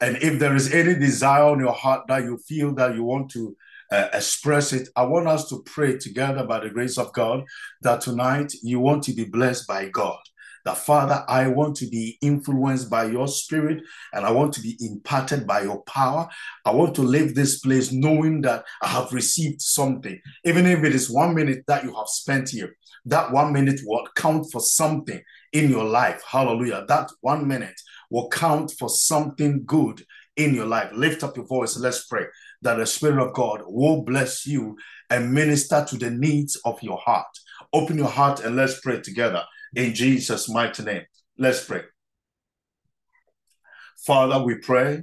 And if there is any desire on your heart that you feel that you want to uh, express it, I want us to pray together by the grace of God that tonight you want to be blessed by God. That Father, I want to be influenced by your spirit and I want to be imparted by your power. I want to leave this place knowing that I have received something, even if it is one minute that you have spent here. That one minute will count for something in your life. Hallelujah. That one minute will count for something good in your life. Lift up your voice. Let's pray that the Spirit of God will bless you and minister to the needs of your heart. Open your heart and let's pray together in Jesus' mighty name. Let's pray. Father, we pray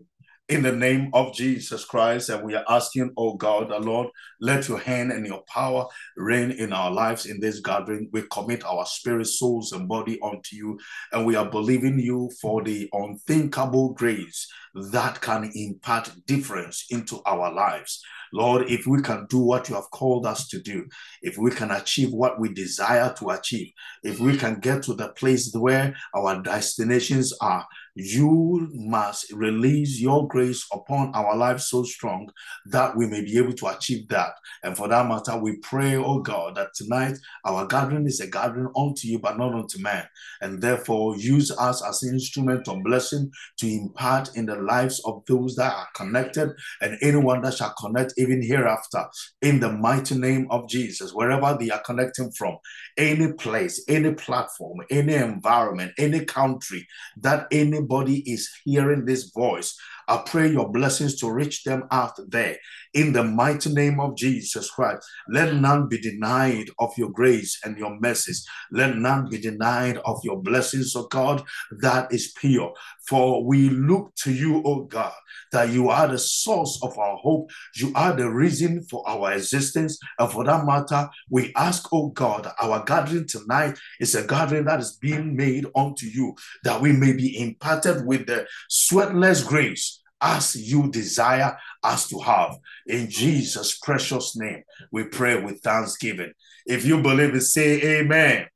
in the name of Jesus Christ. And we are asking, oh God, the Lord, let your hand and your power reign in our lives in this gathering. We commit our spirit, souls, and body unto you. And we are believing you for the unthinkable grace that can impart difference into our lives. Lord, if we can do what you have called us to do, if we can achieve what we desire to achieve, if we can get to the place where our destinations are, you must release your grace upon our lives so strong that we may be able to achieve that. And for that matter, we pray, oh God, that tonight our gathering is a gathering unto you, but not unto man. And therefore, use us as an instrument of blessing to impart in the lives of those that are connected and anyone that shall connect even hereafter. In the mighty name of Jesus, wherever they are connecting from, any place, any platform, any environment, any country, that anybody is hearing this voice, I pray your blessings to reach them out there in the mighty name of Jesus Christ. Let none be denied of your grace and your mercies. Let none be denied of your blessings, O God, that is pure. For we look to you, O God, that you are the source of our hope. You are the reason for our existence. And for that matter, we ask, O God, our gathering tonight is a gathering that is being made unto you, that we may be imparted with the sweatless grace as you desire us to have. In Jesus' precious name, we pray with thanksgiving. If you believe it, say amen.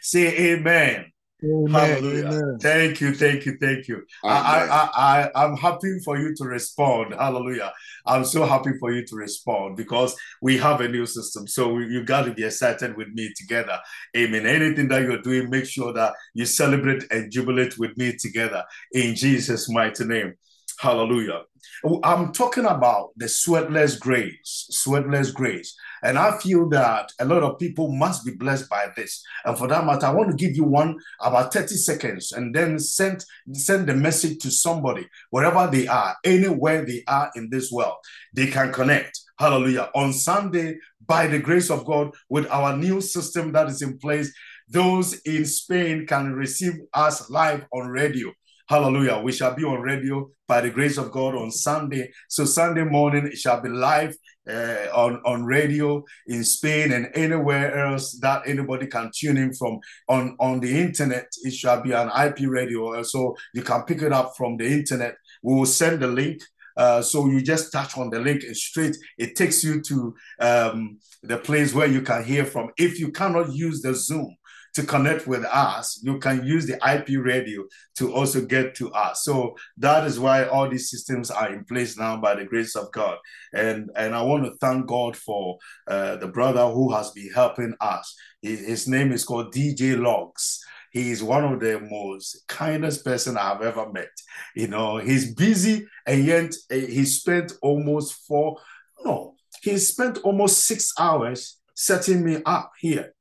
Say amen. Amen. Hallelujah. Amen. Thank you, thank you, thank you. I, I, I, I'm happy for you to respond. Hallelujah. I'm so happy for you to respond because we have a new system. So you got to be excited with me together. Amen. Anything that you're doing, make sure that you celebrate and jubilate with me together in Jesus' mighty name. Hallelujah. Oh, I'm talking about the sweatless grace, sweatless grace. And I feel that a lot of people must be blessed by this. And for that matter, I want to give you one about 30 seconds and then send, send the message to somebody, wherever they are, anywhere they are in this world, they can connect. Hallelujah. On Sunday, by the grace of God, with our new system that is in place, those in Spain can receive us live on radio. Hallelujah. We shall be on radio by the grace of God on Sunday. So Sunday morning it shall be live uh, on, on radio in Spain and anywhere else that anybody can tune in from on, on the internet. It shall be an IP radio. So you can pick it up from the internet. We will send the link uh, so you just touch on the link and straight it takes you to um, the place where you can hear from. If you cannot use the Zoom, to connect with us, you can use the IP radio to also get to us. So that is why all these systems are in place now by the grace of God. And, and I want to thank God for uh, the brother who has been helping us. His, his name is called DJ Logs he is one of the most kindest person I've ever met. You know, he's busy and yet eh, he spent almost four, no, he spent almost six hours setting me up here.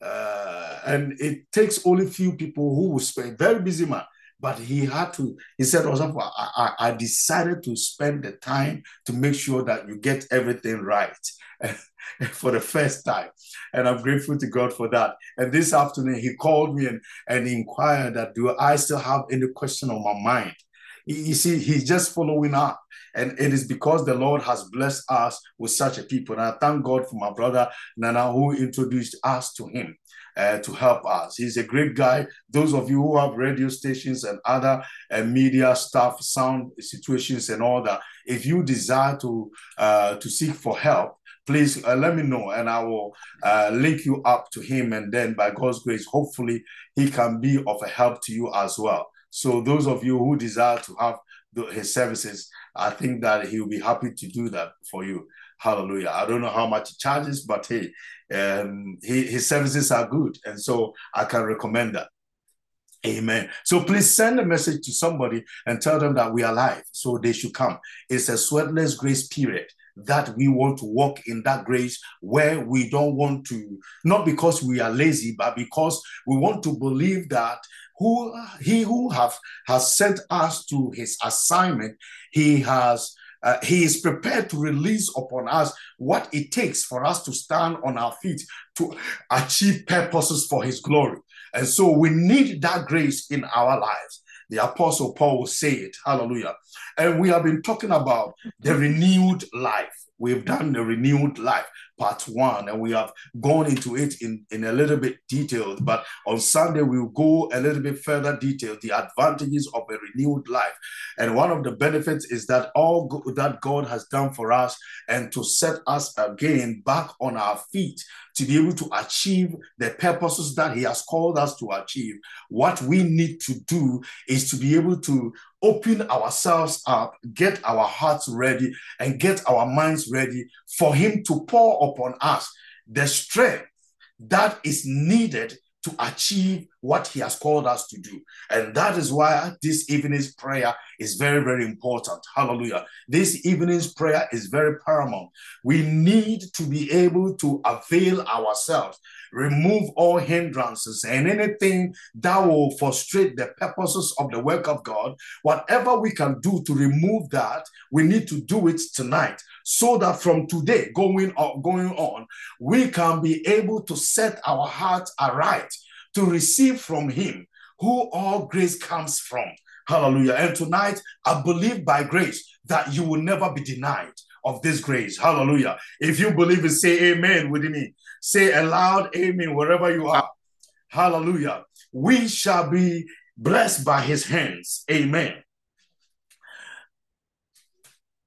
Uh, and it takes only few people who spend very busy man. But he had to he said also I, I, I decided to spend the time to make sure that you get everything right for the first time. And i'm grateful to god for that. And this afternoon he called me and, and inquired that do i still have any question on my mind? You see he's just following up and it is because the Lord has blessed us with such a people. And I thank God for my brother Nana who introduced us to him. Uh, to help us. He's a great guy. Those of you who have radio stations and other uh, media stuff, sound situations, and all that, if you desire to uh, to seek for help, please uh, let me know and I will uh, link you up to him. And then, by God's grace, hopefully, he can be of a help to you as well. So those of you who desire to have the, his services, I think that he will be happy to do that for you. Hallelujah. I don't know how much he charges, but hey, um, he, his services are good. And so I can recommend that. Amen. So please send a message to somebody and tell them that we are alive. so they should come. It's a sweatless grace period that we want to walk in that grace where we don't want to, not because we are lazy, but because we want to believe that who he who have has sent us to his assignment, he has uh, he is prepared to release upon us what it takes for us to stand on our feet to achieve purposes for his glory. And so we need that grace in our lives. The Apostle Paul will say it. Hallelujah. And we have been talking about the renewed life. We've done the renewed life part one, and we have gone into it in, in a little bit detailed. But on Sunday, we'll go a little bit further detailed the advantages of a renewed life. And one of the benefits is that all go- that God has done for us and to set us again back on our feet to be able to achieve the purposes that He has called us to achieve. What we need to do is to be able to open ourselves up, get our hearts ready, and get our minds ready for Him to pour upon us the strength that is needed to achieve what he has called us to do. And that is why this evening's prayer is very, very important. Hallelujah. This evening's prayer is very paramount. We need to be able to avail ourselves, remove all hindrances and anything that will frustrate the purposes of the work of God. Whatever we can do to remove that, we need to do it tonight so that from today going on, going on, we can be able to set our hearts aright to receive from Him who all grace comes from. Hallelujah. And tonight, I believe by grace that you will never be denied of this grace. Hallelujah. If you believe it, say amen with me. Say a loud amen wherever you are. Hallelujah. We shall be blessed by his hands. Amen.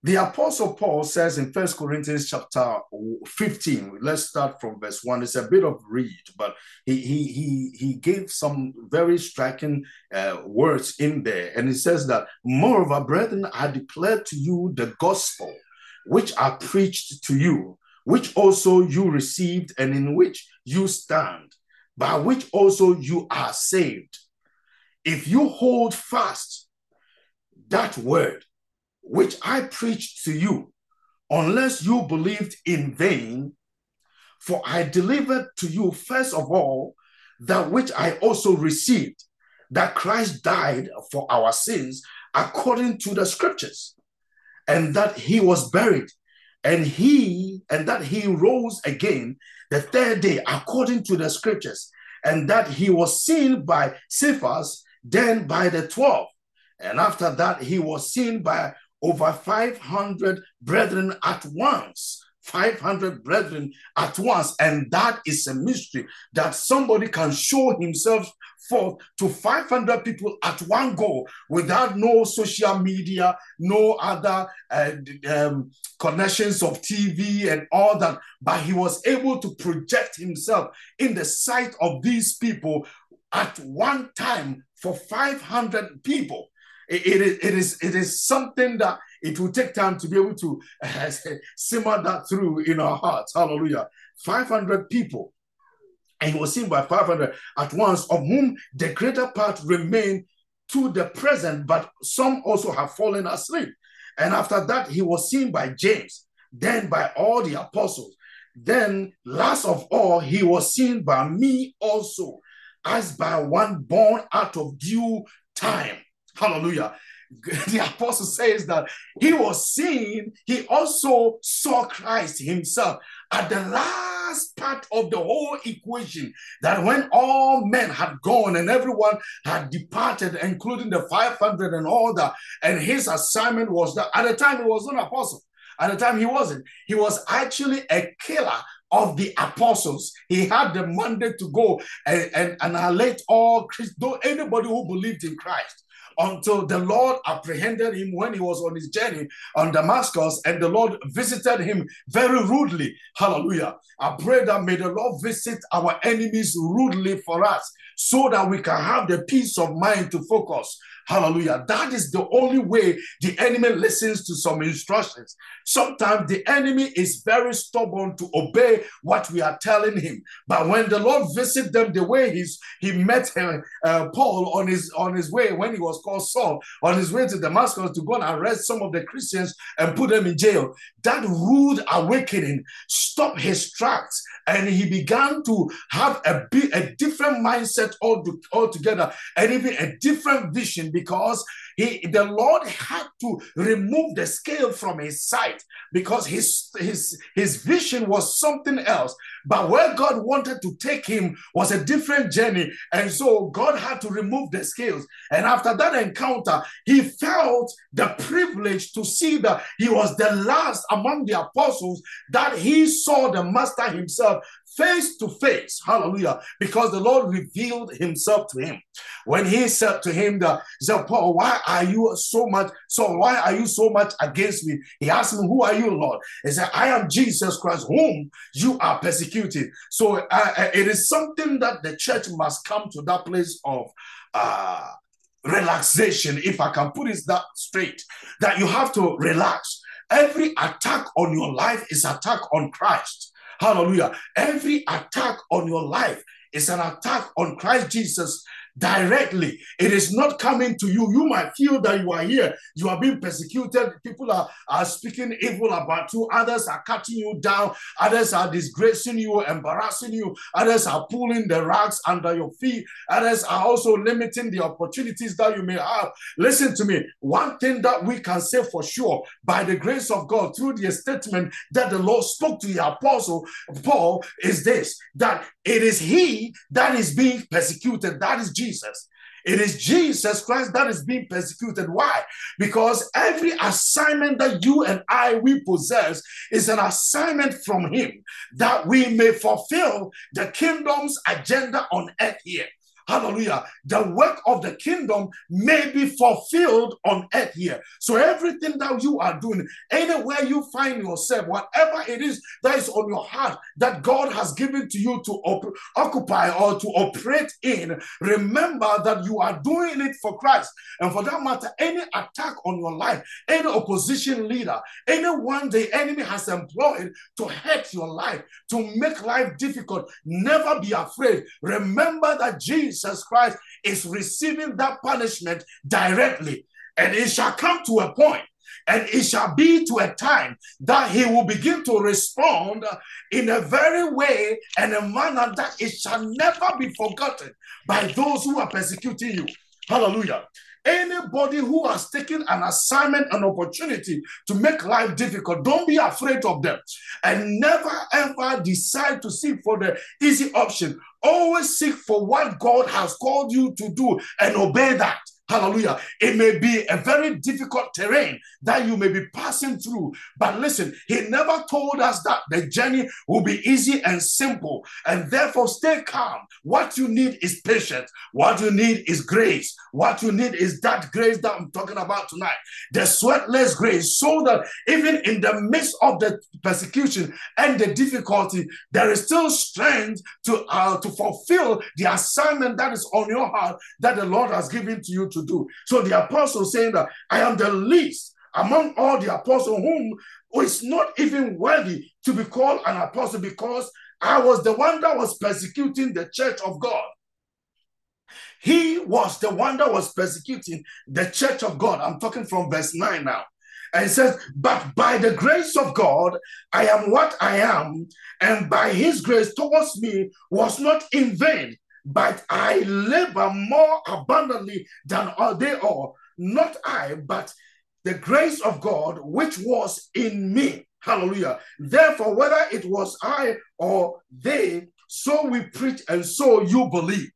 The Apostle Paul says in First Corinthians chapter 15, let's start from verse 1. It's a bit of read, but he he he, he gave some very striking uh, words in there. And he says that, Moreover, brethren, I declare to you the gospel which I preached to you, which also you received and in which you stand, by which also you are saved. If you hold fast that word, which I preached to you, unless you believed in vain. For I delivered to you first of all that which I also received, that Christ died for our sins according to the scriptures, and that he was buried, and he and that he rose again the third day according to the scriptures, and that he was seen by Cephas, then by the twelve, and after that he was seen by over 500 brethren at once. 500 brethren at once. And that is a mystery that somebody can show himself forth to 500 people at one go without no social media, no other uh, um, connections of TV and all that. But he was able to project himself in the sight of these people at one time for 500 people it, it, is, it, is, it is something that it will take time to be able to uh, simmer that through in our hearts. Hallelujah. 500 people. And he was seen by 500 at once, of whom the greater part remain to the present, but some also have fallen asleep. And after that, he was seen by James, then by all the apostles. Then, last of all, he was seen by me also, as by one born out of due time. Hallelujah. The apostle says that he was seeing, he also saw Christ himself at the last part of the whole equation. That when all men had gone and everyone had departed, including the 500 and all that, and his assignment was that at the time he was an apostle. At the time he wasn't. He was actually a killer of the apostles. He had the mandate to go and, and annihilate all Christ, anybody who believed in Christ until the Lord apprehended him when he was on his journey on Damascus, and the Lord visited him very rudely. Hallelujah. I pray that may the Lord visit our enemies rudely for us so that we can have the peace of mind to focus Hallelujah. That is the only way the enemy listens to some instructions. Sometimes the enemy is very stubborn to obey what we are telling him. But when the Lord visited them the way he's he met uh, uh, Paul on his on his way when he was called Saul on his way to Damascus to go and arrest some of the Christians and put them in jail. That rude awakening stopped his tracks and he began to have a, a different mindset altogether and even a different vision because he the Lord had to remove the scale from his sight because his his his vision was something else. But where God wanted to take him was a different journey. And so God had to remove the scales. And after that encounter, he felt the privilege to see that he was the last among the apostles that he saw the master himself face to face. Hallelujah. Because the Lord revealed himself to him. When he said to him that, he said, Paul, why are you so much, so why are you so much against me? He asked me, who are you, Lord? He said, I am Jesus Christ, whom you are persecuting. So uh, uh, it is something that the church must come to that place of uh, relaxation, if I can put it that straight, that you have to relax. Every attack on your life is attack on Christ. Hallelujah. Every attack on your life is an attack on Christ Jesus directly. It is not coming to you. You might feel that you are here, you are being persecuted. People are, are speaking evil about you, others are cutting you down, others are disgracing you, embarrassing you, others are pulling the rugs under your feet, others are also limiting the opportunities that you may have. Listen to me. One thing that we can say for sure by the grace of God through the statement that the Lord spoke to the apostle Paul is this that it is he that is being persecuted, that is Jesus. It is Jesus Christ that is being persecuted. Why? Because every assignment that you and I we possess is an assignment from Him that we may fulfill the kingdom's agenda on earth here hallelujah, the work of the kingdom may be fulfilled on earth here. So everything that you are doing, anywhere you find yourself, whatever it is that is on your heart that God has given to you to op- occupy or to operate in, remember that you are doing it for Christ. And for that matter, any attack on your life, any opposition leader, anyone the enemy has employed to hurt your life, to make life difficult, never be afraid. Remember that Jesus Jesus Christ is receiving that punishment directly. And it shall come to a point, and it shall be to a time that he will begin to respond in a very way and a manner that it shall never be forgotten by those who are persecuting you. Hallelujah. Anybody who has taken an assignment, an opportunity to make life difficult, don't be afraid of them. And never ever decide to seek for the easy option. Always seek for what God has called you to do and obey that. Hallelujah. It may be a very difficult terrain that you may be passing through. But listen, he never told us that the journey will be easy and simple. And therefore, stay calm. What you need is patience. What you need is grace. What you need is that grace that I'm talking about tonight. The sweatless grace, so that even in the midst of the persecution and the difficulty, there is still strength to, uh, to fulfill the assignment that is on your heart that the Lord has given to you to to do. So the apostle saying that I am the least among all the apostles whom is not even worthy to be called an apostle because I was the one that was persecuting the church of God. He was the one that was persecuting the church of God. I'm talking from verse 9 now. And it says, But by the grace of God, I am what I am, and by his grace towards me was not in vain but I labor more abundantly than all they all. Not I, but the grace of God which was in me. Hallelujah. Therefore, whether it was I or they, so we preach and so you believe.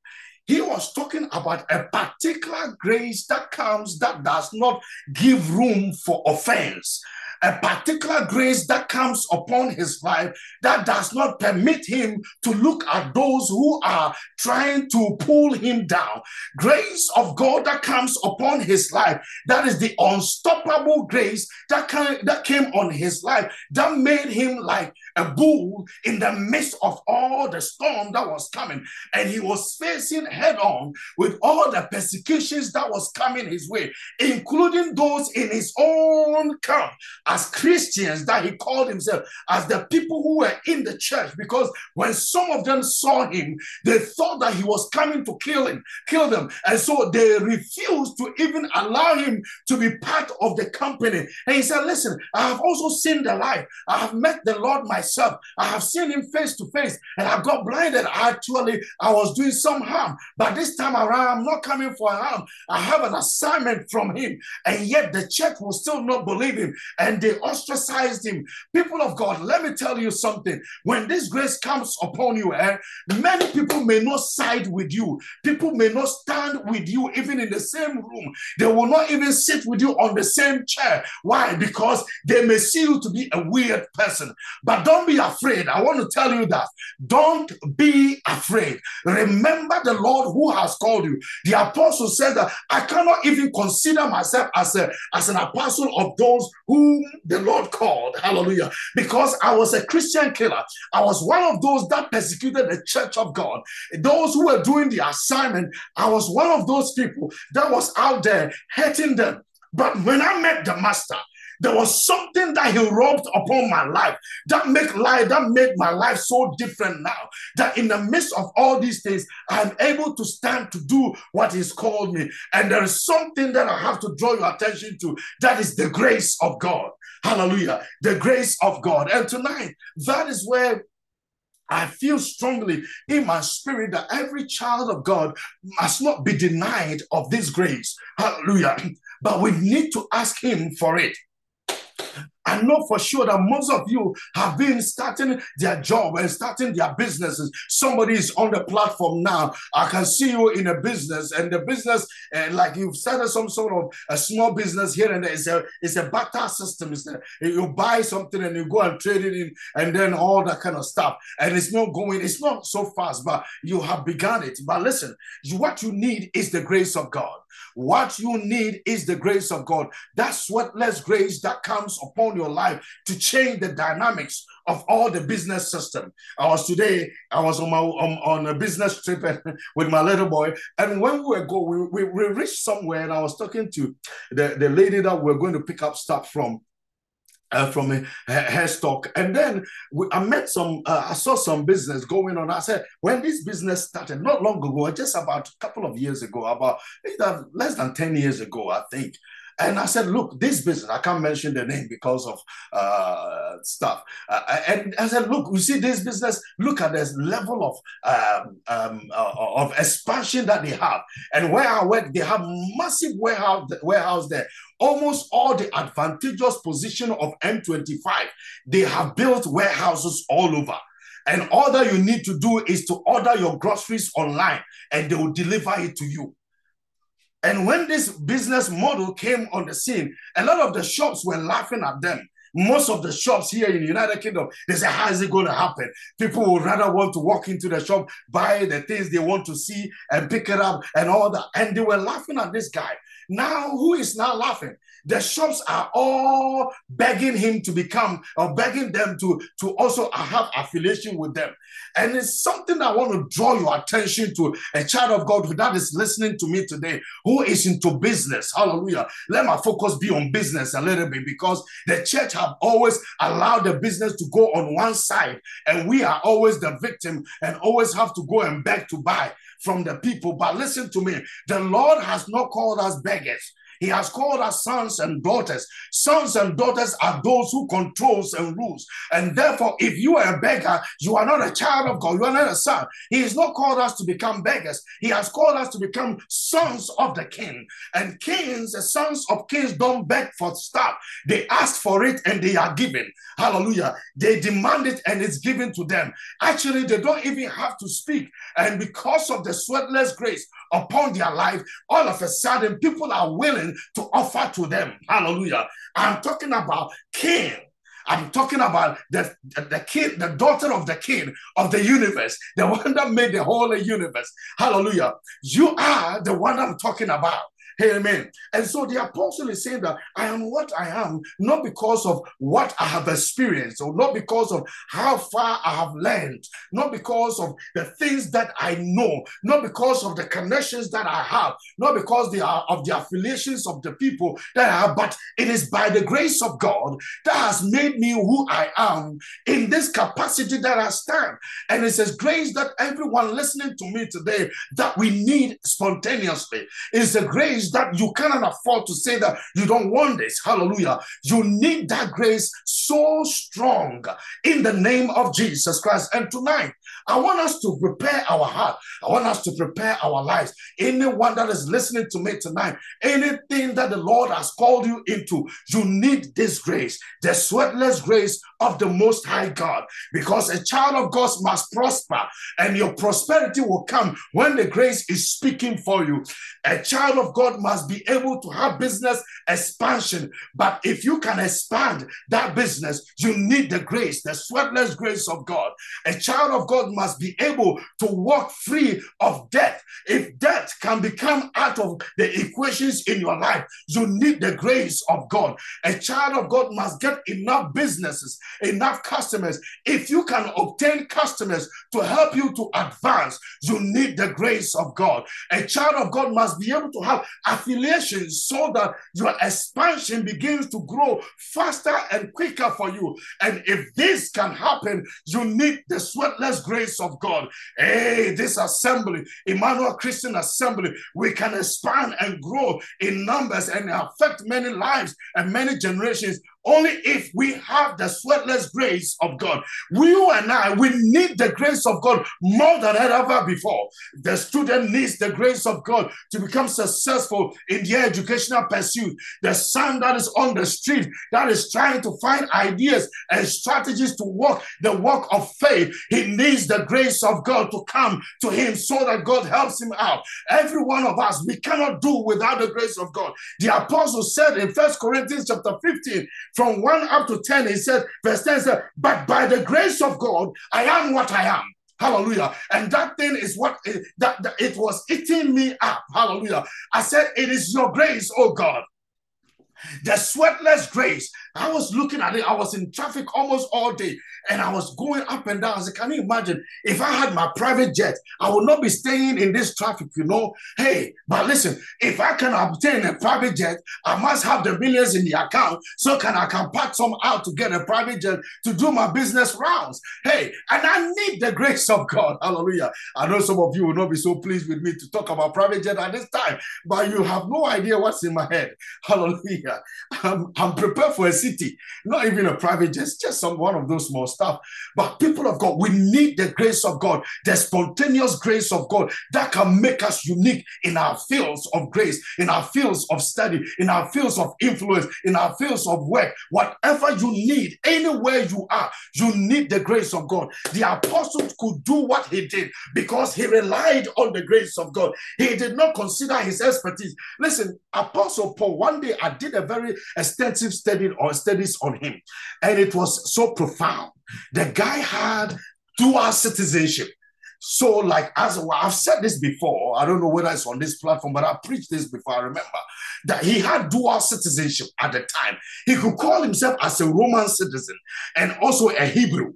He was talking about a particular grace that comes that does not give room for offense a particular grace that comes upon his life that does not permit him to look at those who are trying to pull him down. Grace of God that comes upon his life, that is the unstoppable grace that, can, that came on his life, that made him like a bull in the midst of all the storm that was coming. And he was facing head on with all the persecutions that was coming his way, including those in his own camp as Christians that he called himself, as the people who were in the church. Because when some of them saw him, they thought that he was coming to kill him, kill them. And so they refused to even allow him to be part of the company. And he said, Listen, I have also seen the light. I have met the Lord myself. I have seen him face to face, and I got blinded. Actually, I was doing some harm. But this time around, I'm not coming for harm. I have an assignment from him. And yet the church will still not believe him. And they ostracized him. People of God, let me tell you something. When this grace comes upon you, eh, many people may not side with you. People may not stand with you even in the same room. They will not even sit with you on the same chair. Why? Because they may see you to be a weird person. But don't be afraid. I want to tell you that. Don't be afraid. Remember the Lord who has called you. The apostle said that I cannot even consider myself as, a, as an apostle of those whom the Lord called. Hallelujah. Because I was a Christian killer. I was one of those that persecuted the church of God. Those who were doing the assignment, I was one of those people that was out there hurting them. But when I met the master, there was something that he rubbed upon my life that make life that made my life so different now. That in the midst of all these things, I'm able to stand to do what he's called me. And there is something that I have to draw your attention to. That is the grace of God. Hallelujah. The grace of God. And tonight, that is where I feel strongly in my spirit that every child of God must not be denied of this grace. Hallelujah. But we need to ask Him for it. I know for sure that most of you have been starting their job and starting their businesses. Somebody is on the platform now. I can see you in a business, and the business, uh, like you've started some sort of a small business here and there. It's a it's a barter system. It's a, you buy something and you go and trade it in, and then all that kind of stuff. And it's not going. It's not so fast, but you have begun it. But listen, what you need is the grace of God. What you need is the grace of God. That sweatless grace that comes upon your life to change the dynamics of all the business system. I was today, I was on my on, on a business trip with my little boy, and when we were go, we, we, we reached somewhere, and I was talking to the, the lady that we're going to pick up stuff from uh, from a, hair stock. And then we, I met some, uh, I saw some business going on. I said, when this business started, not long ago, just about a couple of years ago, about less than 10 years ago, I think. And I said, look, this business, I can't mention the name because of uh, stuff. Uh, and I said, look, you see this business, look at this level of um, um, uh, of expansion that they have. And where I work, they have massive warehouse, warehouse there. Almost all the advantageous position of M25, they have built warehouses all over. And all that you need to do is to order your groceries online and they will deliver it to you. And when this business model came on the scene, a lot of the shops were laughing at them. Most of the shops here in the United Kingdom, they say, How is it going to happen? People would rather want to walk into the shop, buy the things they want to see, and pick it up and all that. And they were laughing at this guy. Now, who is now laughing? The shops are all begging him to become or begging them to, to also have affiliation with them. And it's something I want to draw your attention to a child of God who that is listening to me today who is into business. Hallelujah. Let my focus be on business a little bit because the church have always allowed the business to go on one side and we are always the victim and always have to go and beg to buy from the people. But listen to me the Lord has not called us beggars. He has called us sons and daughters. Sons and daughters are those who controls and rules. And therefore, if you are a beggar, you are not a child of God. You are not a son. He has not called us to become beggars. He has called us to become sons of the king. And kings, the sons of kings, don't beg for stuff. They ask for it and they are given. Hallelujah. They demand it and it's given to them. Actually, they don't even have to speak. And because of the sweatless grace upon their life, all of a sudden people are willing to offer to them. Hallelujah. I'm talking about King. I'm talking about the, the king, the daughter of the king of the universe, the one that made the whole universe. Hallelujah. You are the one I'm talking about. Amen. And so the apostle is saying that I am what I am, not because of what I have experienced, or not because of how far I have learned, not because of the things that I know, not because of the connections that I have, not because they are of the affiliations of the people that I have, but it is by the grace of God that has made me who I am in this capacity that I stand. And it says grace that everyone listening to me today that we need spontaneously is the grace grace that you cannot afford to say that you don't want this. Hallelujah. You need that grace so strong in the name of Jesus Christ. And tonight, I want us to prepare our heart. I want us to prepare our lives. Anyone that is listening to me tonight, anything that the Lord has called you into, you need this grace, the sweatless grace of the Most High God, because a child of God must prosper, and your prosperity will come when the grace is speaking for you. A child of God must be able to have business expansion, but if you can expand that business, you need the grace, the sweatless grace of God. A child of God must be able to walk free of debt. If debt can become out of the equations in your life, you need the grace of God. A child of God must get enough businesses, enough customers. If you can obtain customers to help you to advance, you need the grace of God. A child of God must be able to have affiliations so that your expansion begins to grow faster and quicker for you. And if this can happen, you need the sweatless grace of God. Hey, this assembly, Emmanuel Christian Assembly, we can expand and grow in numbers and affect many lives and many generations only if we have the sweatless grace of God. You and I, we need the grace of God more than ever before. The student needs the grace of God to become successful in their educational pursuit. The son that is on the street that is trying to find ideas and strategies to walk the walk of faith, he needs the grace of God to come to him so that God helps him out. Every one of us, we cannot do without the grace of God. The apostle said in First Corinthians chapter 15, from 1 up to 10, he said, verse 10 said, But by the grace of God, I am what I am. Hallelujah. And that thing is what it, that, that it was eating me up. Hallelujah. I said, It is your grace, oh God. The sweatless grace. I was looking at it. I was in traffic almost all day and I was going up and down. I said, Can you imagine if I had my private jet? I would not be staying in this traffic, you know. Hey, but listen, if I can obtain a private jet, I must have the millions in the account so can I can pack some out to get a private jet to do my business rounds. Hey, and I need the grace of God. Hallelujah. I know some of you will not be so pleased with me to talk about private jet at this time, but you have no idea what's in my head. Hallelujah. I'm, um, I'm prepared for a city, not even a private jet, just some one of those small stuff. But people of God, we need the grace of God, the spontaneous grace of God that can make us unique in our fields of grace, in our fields of study, in our fields of influence, in our fields of work. Whatever you need, anywhere you are, you need the grace of God. The apostle could do what he did because he relied on the grace of God. He did not consider his expertise. Listen, Apostle Paul, one day I did a very extensive study or studies on him, and it was so profound. The guy had dual citizenship. So, like as well, I've said this before, I don't know whether it's on this platform, but I preached this before. I remember that he had dual citizenship at the time. He could call himself as a Roman citizen and also a Hebrew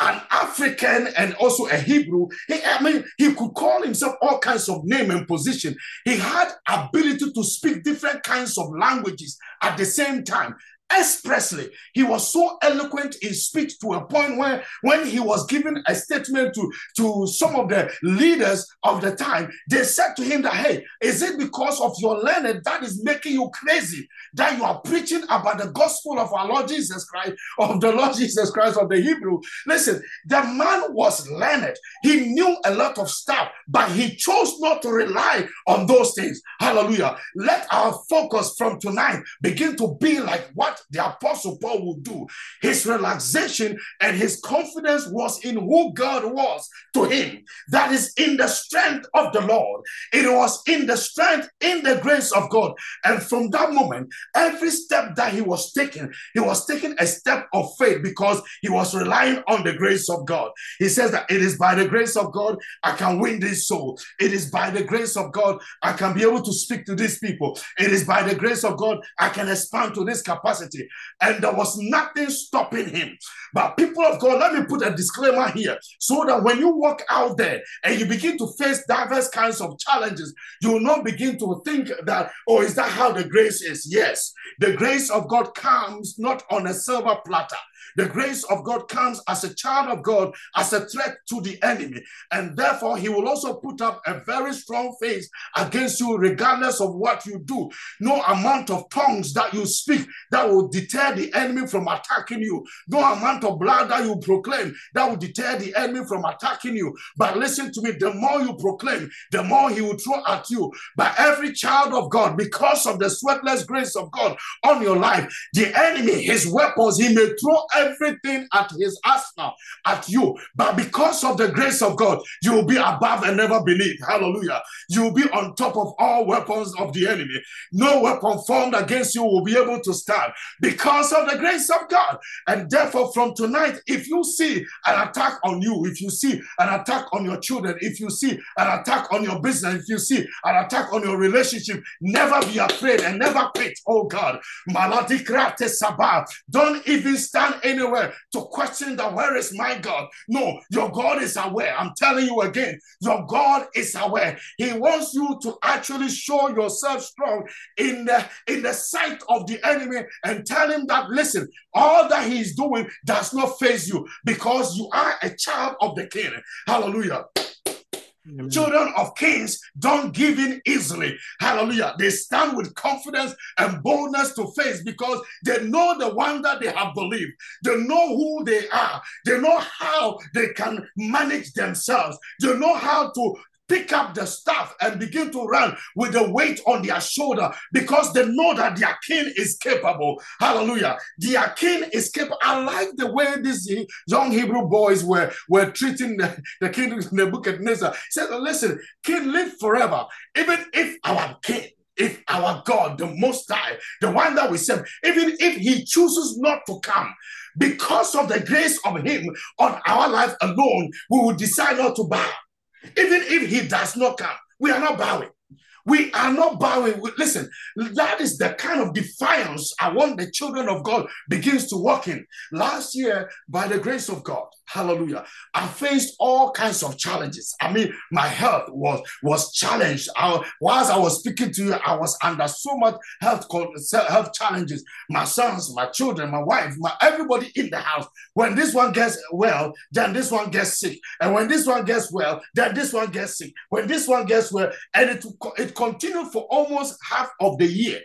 an African and also a Hebrew. He, I mean, he could call himself all kinds of name and position. He had ability to speak different kinds of languages at the same time expressly. He was so eloquent in speech to a point where when he was giving a statement to, to some of the leaders of the time, they said to him that, hey, is it because of your learning that is making you crazy that you are preaching about the gospel of our Lord Jesus Christ, of the Lord Jesus Christ of the Hebrew? Listen, the man was learned. He knew a lot of stuff, but he chose not to rely on those things. Hallelujah. Let our focus from tonight begin to be like what the Apostle Paul would do. His relaxation and his confidence was in who God was to him. That is in the strength of the Lord. It was in the strength, in the grace of God. And from that moment, every step that he was taking, he was taking a step of faith because he was relying on the grace of God. He says that it is by the grace of God I can win this soul. It is by the grace of God I can be able to speak to these people. It is by the grace of God I can expand to this capacity. And there was nothing stopping him. But people of God, let me put a disclaimer here so that when you walk out there and you begin to face diverse kinds of challenges, you will not begin to think that, oh, is that how the grace is? Yes, the grace of God comes not on a silver platter. The grace of God comes as a child of God, as a threat to the enemy. And therefore, he will also put up a very strong face against you, regardless of what you do. No amount of tongues that you speak that will deter the enemy from attacking you. No amount of blood that you proclaim that will deter the enemy from attacking you. But listen to me, the more you proclaim, the more he will throw at you. But every child of God, because of the sweatless grace of God on your life, the enemy, his weapons, he may throw everything at his arsenal at you. But because of the grace of God, you will be above and never beneath. Hallelujah. You will be on top of all weapons of the enemy. No weapon formed against you will be able to stand because of the grace of God. And therefore, from tonight, if you see an attack on you, if you see an attack on your children, if you see an attack on your business, if you see an attack on your relationship, never be afraid and never quit. Oh God. Don't even stand anywhere to question that where is my God? No, your God is aware. I'm telling you again, your God is aware. He wants you to actually show yourself strong in the in the sight of the enemy and tell him that listen, all that he's doing does not face you because you are a child of the king. Hallelujah. Amen. Children of kings don't give in easily. Hallelujah. They stand with confidence and boldness to face because they know the one that they have believed. They know who they are. They know how they can manage themselves. They know how to pick up the staff and begin to run with the weight on their shoulder because they know that their king is capable. Hallelujah. Their king is capable. I like the way these young Hebrew boys were, were treating the, king in the king Nebuchadnezzar. He said, Listen, king live forever. Even if our king if our God, the Most High, the one that we serve, even if He chooses not to come, because of the grace of Him on our life alone, we will decide not to bow. Even if he does not come, we are not bowing. We are not bowing. Listen, that is the kind of defiance I want the children of God begins to walk in. Last year, by the grace of God, hallelujah, I faced all kinds of challenges. I mean, my health was was challenged. I, whilst I was speaking to you, I was under so much health health challenges. My sons, my children, my wife, my everybody in the house. When this one gets well, then this one gets sick, and when this one gets well, then this one gets sick. When this one gets well, and it it continued for almost half of the year,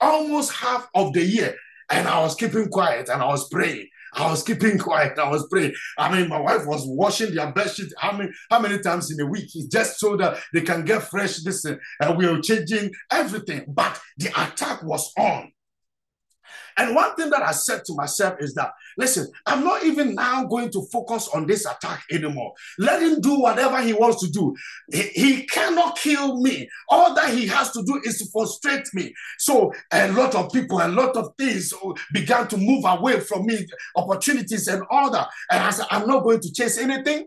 almost half of the year. And I was keeping quiet and I was praying. I was keeping quiet. I was praying. I mean, my wife was washing their bed sheet. How many, how many times in a week? Just so that they can get fresh. This and we were changing everything. But the attack was on. And one thing that I said to myself is that, listen, I'm not even now going to focus on this attack anymore. Let him do whatever he wants to do. He, he cannot kill me. All that he has to do is to frustrate me. So a lot of people, a lot of things began to move away from me, opportunities and all that. And I said, I'm not going to chase anything.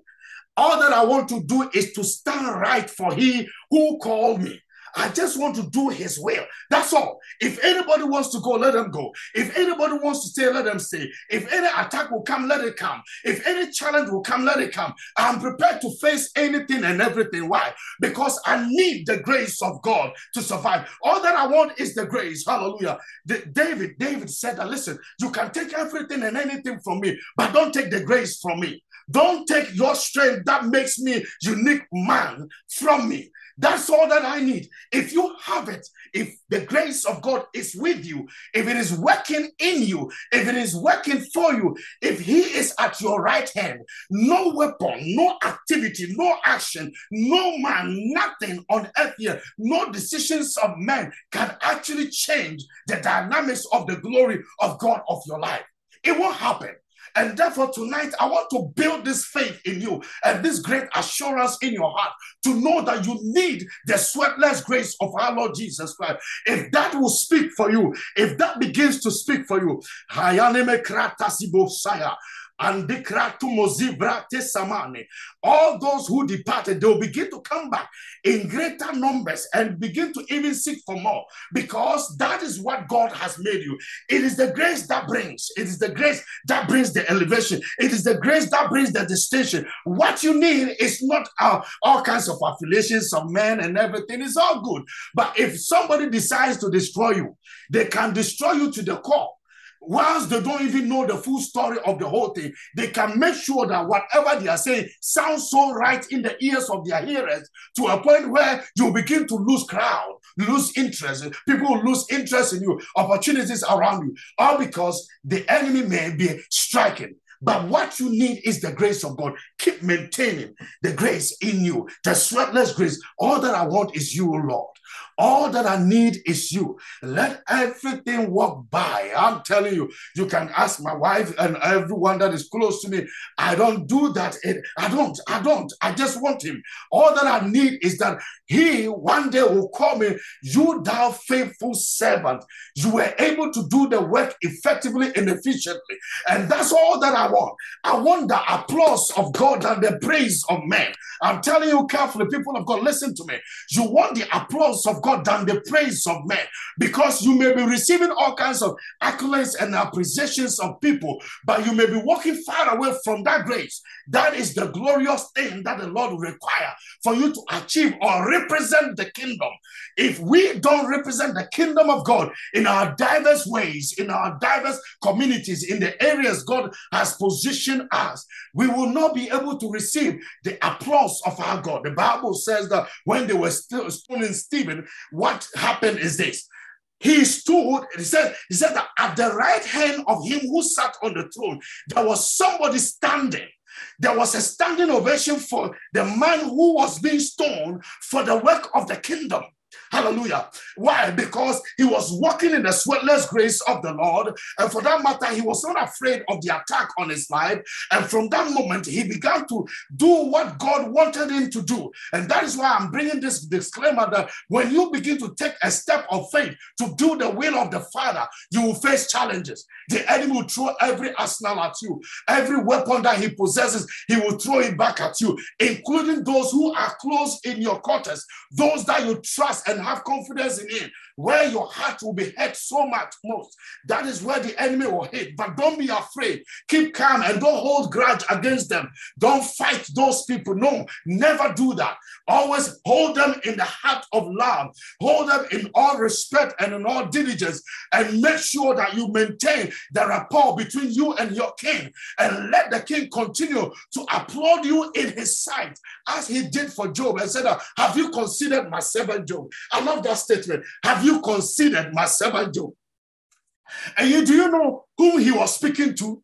All that I want to do is to stand right for he who called me. I just want to do his will. That's all. If anybody wants to go, let them go. If anybody wants to stay, let them stay. If any attack will come, let it come. If any challenge will come, let it come. I'm prepared to face anything and everything. Why? Because I need the grace of God to survive. All that I want is the grace. Hallelujah. The, David, David said that listen, you can take everything and anything from me, but don't take the grace from me. Don't take your strength that makes me unique man from me. That's all that I need. If you have it, if the grace of God is with you, if it is working in you, if it is working for you, if He is at your right hand, no weapon, no activity, no action, no man, nothing on earth here, no decisions of men can actually change the dynamics of the glory of God of your life. It won't happen. And therefore, tonight, I want to build this faith in you and this great assurance in your heart to know that you need the sweatless grace of our Lord Jesus Christ. If that will speak for you, if that begins to speak for you, and. All those who departed, they will begin to come back in greater numbers and begin to even seek for more because that is what God has made you. It is the grace that brings, it is the grace that brings the elevation, it is the grace that brings the distinction. What you need is not uh, all kinds of affiliations of men and everything, it's all good. But if somebody decides to destroy you, they can destroy you to the core whilst they don't even know the full story of the whole thing, they can make sure that whatever they are saying sounds so right in the ears of their hearers to a point where you begin to lose crowd, lose interest. People lose interest in you, opportunities around you, all because the enemy may be striking. But what you need is the grace of God. Keep maintaining the grace in you, the sweatless grace. All that I want is you, Lord. All that I need is you. Let everything walk by. I'm telling you, you can ask my wife and everyone that is close to me. I don't do that. I don't. I don't. I just want him. All that I need is that he one day will call me, You, thou faithful servant. You were able to do the work effectively and efficiently. And that's all that I want. I want the applause of God and the praise of men. I'm telling you carefully, people of God, listen to me. You want the applause of God than the praise of men because you may be receiving all kinds of accolades and appreciations of people, but you may be walking far away from that grace. That is the glorious thing that the Lord will require for you to achieve or represent the kingdom. If we don't represent the kingdom of God in our diverse ways, in our diverse communities, in the areas God has positioned us, we will not be able to receive the applause of our God. The Bible says that when they were still stoning Stephen, what happened is this he stood, he said, he said that at the right hand of him who sat on the throne, there was somebody standing. There was a standing ovation for the man who was being stoned for the work of the kingdom. Hallelujah. Why? Because he was walking in the sweatless grace of the Lord. And for that matter, he was not afraid of the attack on his life. And from that moment, he began to do what God wanted him to do. And that is why I'm bringing this disclaimer that when you begin to take a step of faith to do the will of the Father, you will face challenges. The enemy will throw every arsenal at you, every weapon that he possesses, he will throw it back at you, including those who are close in your quarters, those that you trust and have confidence in him, where your heart will be hurt so much most. That is where the enemy will hit. But don't be afraid. Keep calm and don't hold grudge against them. Don't fight those people. No, never do that. Always hold them in the heart of love. Hold them in all respect and in all diligence. And make sure that you maintain the rapport between you and your king. And let the king continue to applaud you in his sight, as he did for Job and said, Have you considered my servant Job? I love that statement. Have you considered my servant Job? And you, do you know whom he was speaking to?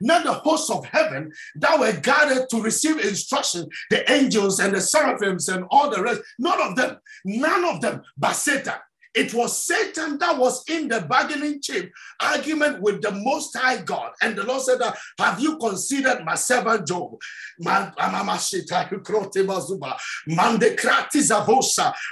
Not the hosts of heaven that were gathered to receive instruction, the angels and the seraphims and all the rest. None of them, none of them, but Satan. It was Satan that was in the bargaining chip argument with the Most High God. And the Lord said, Have you considered my servant Job?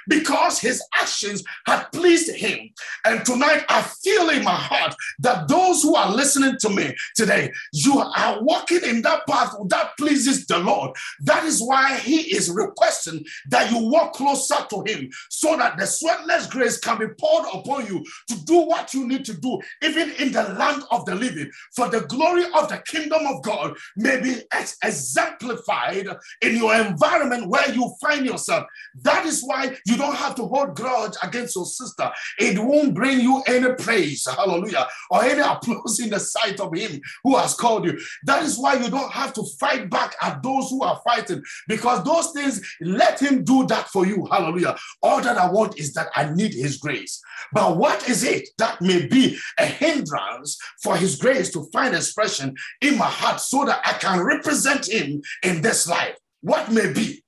Because his actions had pleased him. And tonight I feel in my heart that those who are listening to me today, you are walking in that path that pleases the Lord. That is why he is requesting that you walk closer to him so that the sweatless grace be poured upon you to do what you need to do, even in the land of the living, for the glory of the kingdom of God may be exemplified in your environment where you find yourself. That is why you don't have to hold grudge against your sister. It won't bring you any praise, hallelujah, or any applause in the sight of him who has called you. That is why you don't have to fight back at those who are fighting, because those things, let him do that for you, hallelujah. All that I want is that I need his grace. But what is it that may be a hindrance for his grace to find expression in my heart so that I can represent him in this life? What may be?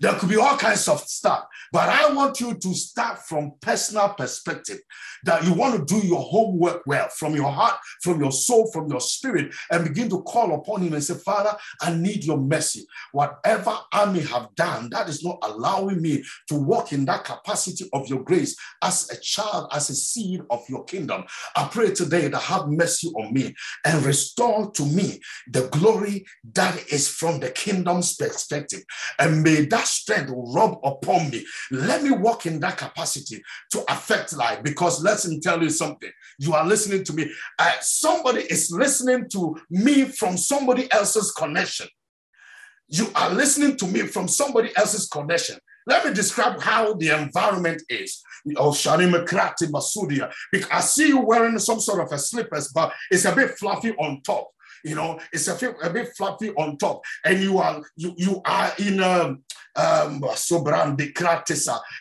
There could be all kinds of stuff, but I want you to start from personal perspective that you want to do your homework well from your heart, from your soul, from your spirit, and begin to call upon Him and say, Father, I need your mercy. Whatever I may have done, that is not allowing me to walk in that capacity of your grace as a child, as a seed of your kingdom. I pray today that have mercy on me and restore to me the glory that is from the kingdom's perspective. And may that strength will rub upon me. Let me walk in that capacity to affect life. Because let me tell you something. You are listening to me. Uh, somebody is listening to me from somebody else's connection. You are listening to me from somebody else's connection. Let me describe how the environment is. Oh. Because I see you wearing some sort of a slippers, but it's a bit fluffy on top you know, it's a, a bit fluffy on top, and you are you you are in a um sobran de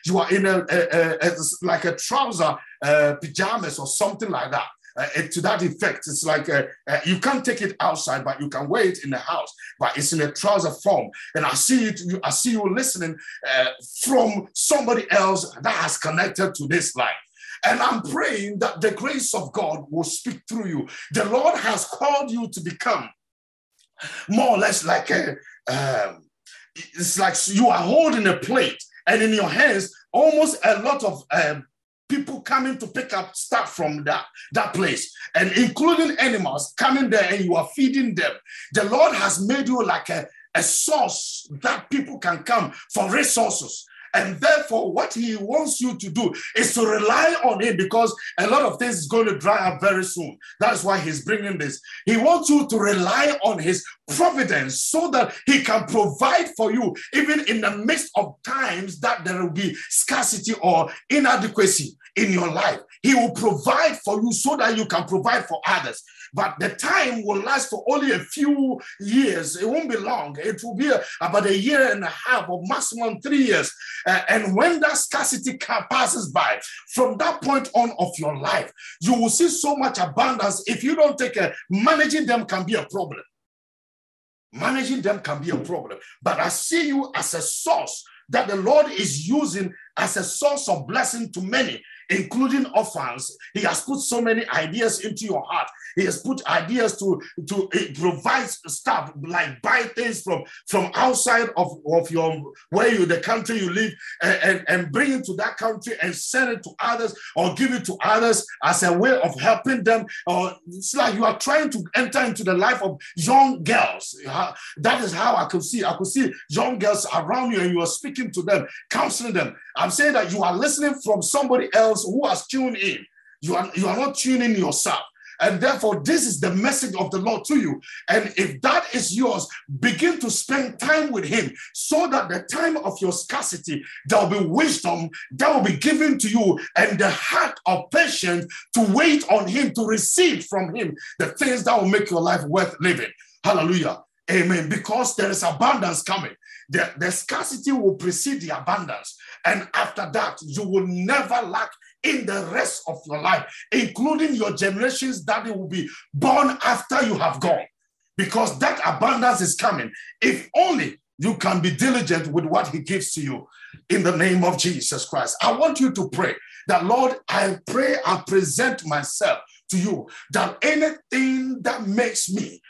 You are in a, a, a, a, like a trouser uh, pajamas or something like that. Uh, to that effect, it's like uh, uh, you can't take it outside, but you can wear it in the house. But it's in a trouser form, and I see it. You, I see you listening uh, from somebody else that has connected to this life. And I'm praying that the grace of God will speak through you. The Lord has called you to become more or less like a, um, it's like you are holding a plate and in your hands, almost a lot of um, people coming to pick up stuff from that, that place and including animals coming there and you are feeding them. The Lord has made you like a, a source that people can come for resources. And therefore, what he wants you to do is to rely on him because a lot of things is going to dry up very soon. That's why he's bringing this. He wants you to rely on his providence so that he can provide for you, even in the midst of times that there will be scarcity or inadequacy in your life. He will provide for you so that you can provide for others. But the time will last for only a few years. It won't be long. It will be about a year and a half or maximum three years. Uh, and when that scarcity passes by, from that point on of your life, you will see so much abundance. If you don't take care, managing them can be a problem. Managing them can be a problem. But I see you as a source that the Lord is using as a source of blessing to many including orphans. He has put so many ideas into your heart. He has put ideas to, to provide stuff like buy things from, from outside of, of your where you the country you live and, and, and bring it to that country and send it to others or give it to others as a way of helping them. Or it's like you are trying to enter into the life of young girls. That is how I could see. I could see young girls around you and you are speaking to them, counseling them. I'm saying that you are listening from somebody else who has tuned in. You are, you are not tuning yourself. And therefore, this is the message of the Lord to you. And if that is yours, begin to spend time with Him so that the time of your scarcity, there will be wisdom that will be given to you and the heart of patience to wait on Him, to receive from Him the things that will make your life worth living. Hallelujah. Amen. Because there is abundance coming. The, the scarcity will precede the abundance. And after that, you will never lack in the rest of your life, including your generations that will be born after you have gone, because that abundance is coming. If only you can be diligent with what He gives to you in the name of Jesus Christ. I want you to pray that, Lord, I pray and present myself to you that anything that makes me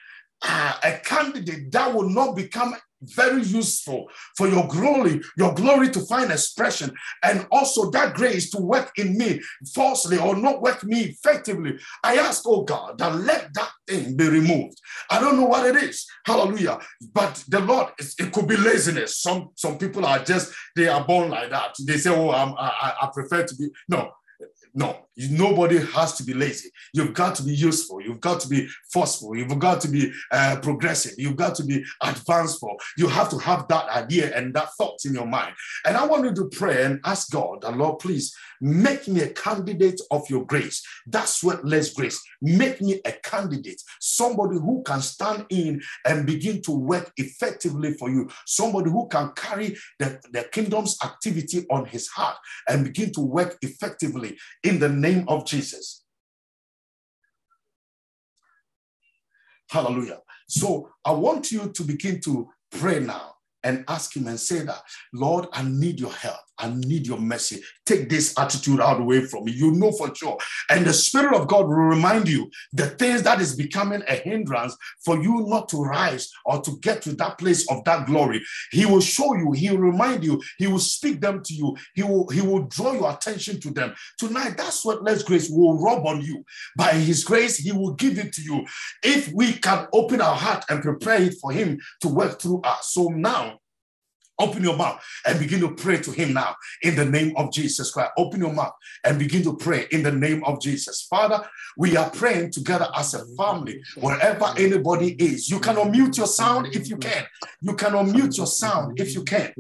uh, a candidate that will not become very useful for your glory, your glory to find expression, and also that grace to work in me falsely or not work me effectively. I ask, oh God, that let that thing be removed. I don't know what it is. Hallelujah. But the Lord, it could be laziness. Some some people are just they are born like that. They say, oh, I'm, I, I prefer to be no No, nobody has to be lazy. You've got to be useful. You've got to be forceful. You've got to be uh, progressive. You've got to be advanceful. You have to have that idea and that thought in your mind. And I want you to pray and ask God, the Lord, please make me a candidate of your grace. That sweatless grace. Make me a candidate, somebody who can stand in and begin to work effectively for you, somebody who can carry the, the kingdom's activity on his heart and begin to work effectively in the name of Jesus. Hallelujah. So I want you to begin to pray now and ask him and say that, Lord, I need your help. I need your mercy. Take this attitude out away from me. You know for sure. And the Spirit of God will remind you the things that is becoming a hindrance for you not to rise or to get to that place of that glory. He will show you, he will remind you, he will speak them to you, he will, he will draw your attention to them. Tonight, that sweatless Grace will rub on you. By his grace, he will give it to you. If we can open our heart and prepare it for him to work through us. So now, Open your mouth and begin to pray to him now in the name of Jesus Christ. Open your mouth and begin to pray in the name of Jesus. Father, we are praying together as a family, wherever anybody is. You can unmute your sound if you can. You can unmute your sound if you can.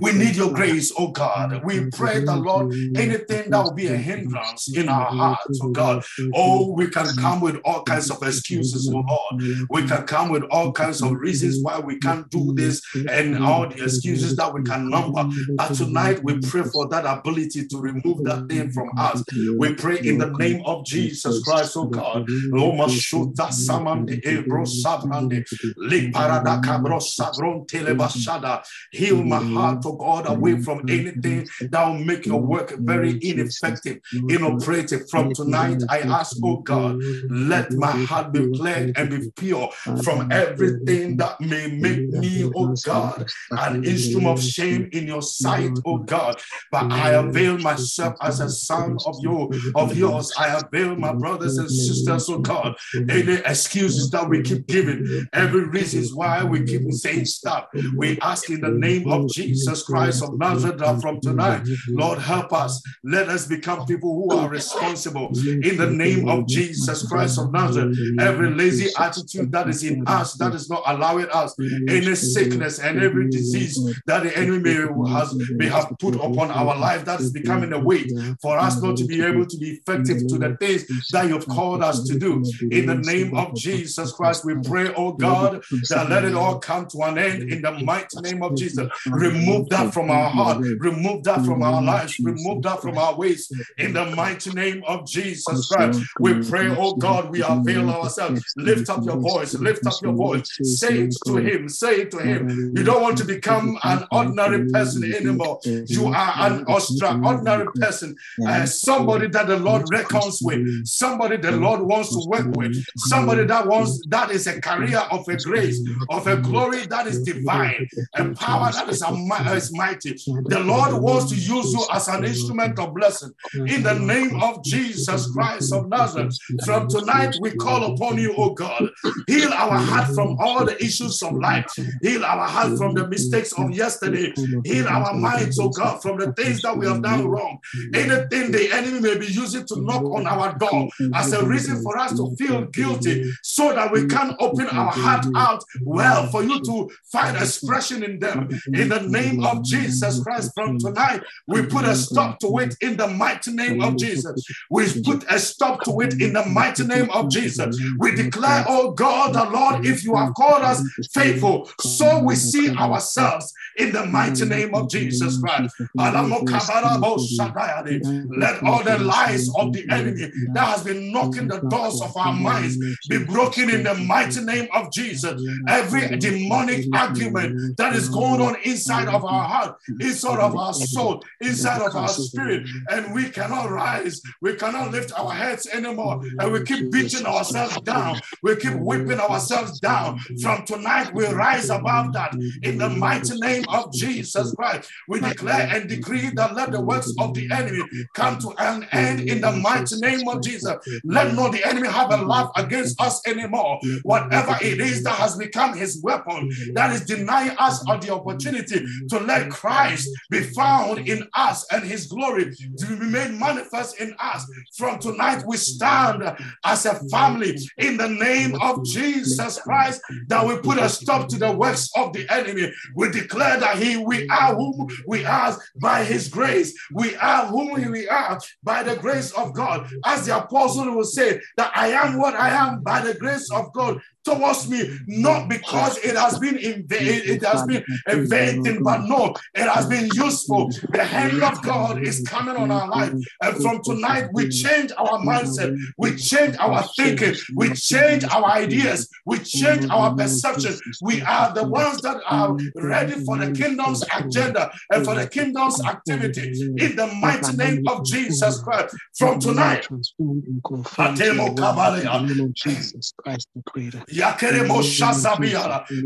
We need your grace, oh God. We pray the Lord, anything that will be a hindrance in our hearts, oh God. Oh, we can come with all kinds of excuses, oh Lord. We can come with all kinds of reasons why we can't do this and and all the excuses that we can number. But tonight we pray for that ability to remove that thing from us. We pray in the name of Jesus Christ, oh God. Loma shuta samande ebro sabrande. Liparada cabro sabron telebashada. Heal my heart, oh God, away from anything that will make your work very ineffective, inoperative. From tonight, I ask, oh God, let my heart be clear and be pure from everything that may make me, oh God, an instrument of shame in your sight, oh God. But I avail myself as a son of you, of yours. I avail my brothers and sisters, oh God. Any excuses that we keep giving, every reasons why we keep saying stop. We ask in the name of Jesus Christ of Nazareth from tonight, Lord, help us. Let us become people who are responsible in the name of Jesus Christ of Nazareth. Every lazy attitude that is in us that is not allowing us any sickness and every disease that the enemy may, has, may have put upon our life that is becoming a weight for us not to be able to be effective to the things that you've called us to do. In the name of Jesus Christ, we pray, oh God, that let it all come to an end in the mighty name of Jesus. Remove that from our heart, remove that from our lives, remove that from our ways in the mighty name of Jesus Christ. We pray, oh God, we avail ourselves. Lift up your voice, lift up your voice, say it to him, say it to him. You don't want to become an ordinary person anymore. You are an extraordinary person, uh, somebody that the Lord reckons with, somebody the Lord wants to work with, somebody that wants that is a career of a grace, of a glory that is divine, a power that is, a, is mighty. The Lord wants to use you as an instrument of blessing. In the name of Jesus Christ of Nazareth, from tonight we call upon you, O God. Heal our heart from all the issues of life. Heal our heart from the mistakes of yesterday. Heal our minds, oh God, from the things that we have done wrong. Anything the enemy may be using to knock on our door as a reason for us to feel guilty so that we can open our heart out well for you to find expression in them. In the name of Jesus Christ, from tonight, we put a stop to it in the mighty name of Jesus. We put a stop to it in the mighty name of Jesus. We declare, oh God, the Lord, if you have called us faithful, so we see ourselves in the mighty mm. name of Jesus Christ. Let all the lies of the enemy that has been knocking the doors of our minds be broken in the mighty name of Jesus. Every demonic argument that is going on inside of our heart, inside of our soul, inside of our spirit, and we cannot rise, we cannot lift our heads anymore, and we keep beating ourselves down, we keep whipping ourselves down. From tonight, we rise above that in the mighty name of Jesus Christ. We declare and decree that let the works of the enemy come to an end in the mighty name of Jesus. Let not the enemy have a laugh against us anymore. Whatever it is that has become his weapon, that is denying us of the opportunity to let Christ be found in us and his glory to be made manifest in us. From tonight, we stand as a family in the name of Jesus Christ that we put a stop to the works of the enemy. We declare that he we are whom we are by his grace. We are whom we are by the grace of God. As the apostle will say, that I am what I am by the grace of God towards me, not because it has been in vain, it has been a vain thing, but no, it has been useful. The hand of God is coming on our life. And from tonight, we change our mindset, we change our thinking, we change our ideas, we change our perception. We are the ones that are ready for the kingdom's agenda and for the kingdom's activity in the mighty name of Jesus Christ. From tonight, Jesus Christ, the Creator.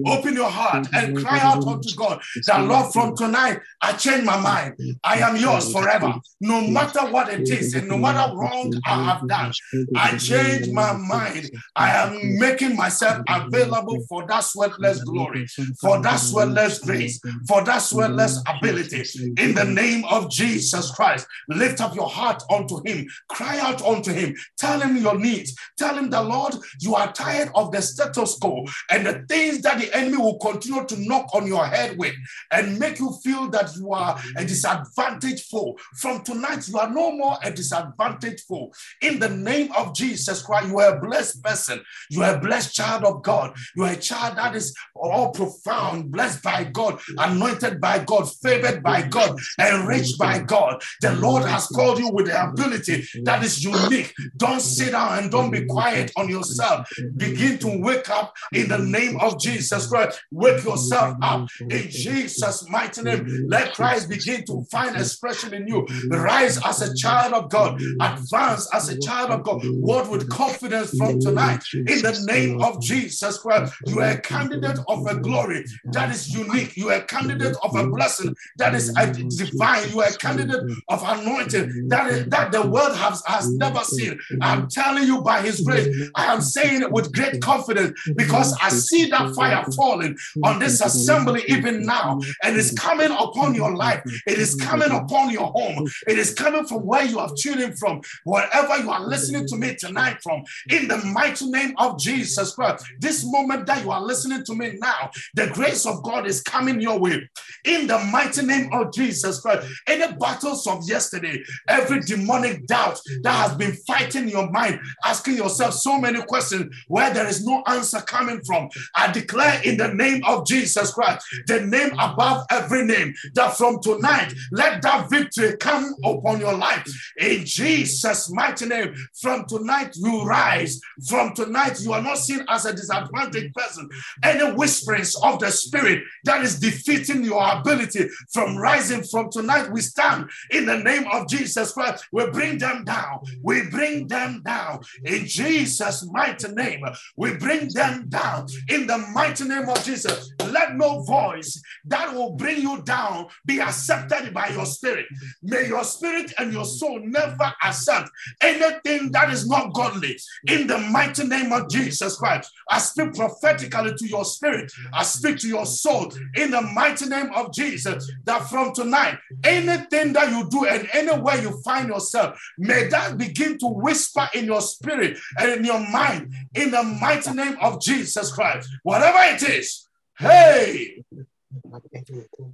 Open your heart and cry out unto God that Lord, from tonight, I change my mind. I am yours forever. No matter what it is, and no matter wrong I have done, I change my mind. I am making myself available for that sweatless glory, for that sweatless grace, for that sweatless ability. In the name of Jesus Christ, lift up your heart unto Him. Cry out unto Him. Tell Him your needs. Tell Him the Lord, you are tired of the status quo and the things that the enemy will continue to knock on your head with and make you feel that you are a disadvantaged foe. From tonight, you are no more a disadvantaged foe. In the name of Jesus Christ, you are a blessed person. You are a blessed child of God. You are a child that is all profound, blessed by God, anointed by God, favored by God, enriched by God. The Lord has called you with the ability that is unique. Don't sit down and don't be quiet on yourself. Begin to wake up in the name of Jesus Christ. Wake yourself up in Jesus' mighty name. Let Christ begin to find expression in you. Rise as a child of God. Advance as a child of God. Walk with confidence from tonight. In the name of Jesus Christ, you are a candidate of a glory that is unique. You are a candidate of a blessing that is divine. You are a candidate of anointing that, is, that the world has, has never seen. I'm telling you by his grace, I am saying it with great confidence because I see that fire falling on this assembly even now, and it's coming upon your life. It is coming upon your home. It is coming from where you have tuned in from, wherever you are listening to me tonight from. In the mighty name of Jesus Christ, this moment that you are listening to me now, the grace of God is coming your way. In the mighty name of Jesus Christ, any battles of yesterday, every demonic doubt that has been fighting your mind, asking yourself so many questions where there is no answer coming from. I declare in the name of Jesus Christ, the name above every name, that from tonight, let that victory come upon your life. In Jesus' mighty name, from tonight, you rise. From tonight, you are not seen as a disadvantaged person. Any whisperings of the spirit that is defeating your ability from rising from tonight, we stand in the name of Jesus Christ. We bring them down. We bring them down in Jesus' mighty name. We bring them down in the mighty name of Jesus. Let no voice that will bring you down be accepted by your spirit. May your spirit and your soul never accept anything that is not godly. In the mighty name of Jesus Christ, I speak prophetically to your spirit. I speak to your soul in the mighty name of Jesus that from tonight, anything that you do and anywhere you find yourself, may that begin to whisper in your spirit and in your mind in the mighty name of Jesus Christ. Whatever it is, hey,